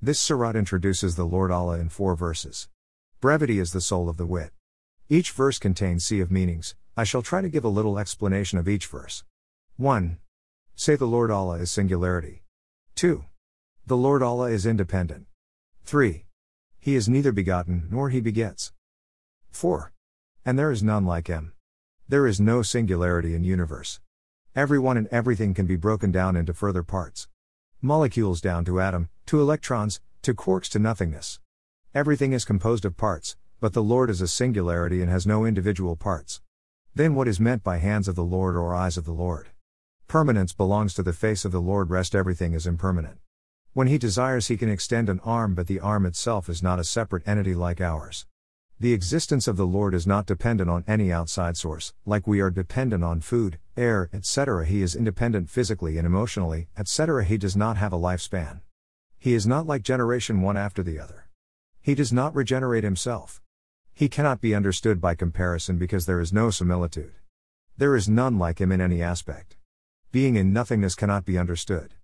This surat introduces the Lord Allah in four verses. Brevity is the soul of the wit. Each verse contains sea of meanings, I shall try to give a little explanation of each verse. 1. Say the Lord Allah is singularity. 2. The Lord Allah is independent. 3. He is neither begotten nor he begets. 4. And there is none like him. There is no singularity in universe. Everyone and everything can be broken down into further parts. Molecules down to atom, to electrons, to quarks to nothingness. Everything is composed of parts, but the Lord is a singularity and has no individual parts. Then what is meant by hands of the Lord or eyes of the Lord? Permanence belongs to the face of the Lord, rest everything is impermanent. When he desires, he can extend an arm, but the arm itself is not a separate entity like ours. The existence of the Lord is not dependent on any outside source, like we are dependent on food, air, etc. He is independent physically and emotionally, etc. He does not have a lifespan. He is not like generation one after the other. He does not regenerate himself. He cannot be understood by comparison because there is no similitude. There is none like him in any aspect. Being in nothingness cannot be understood.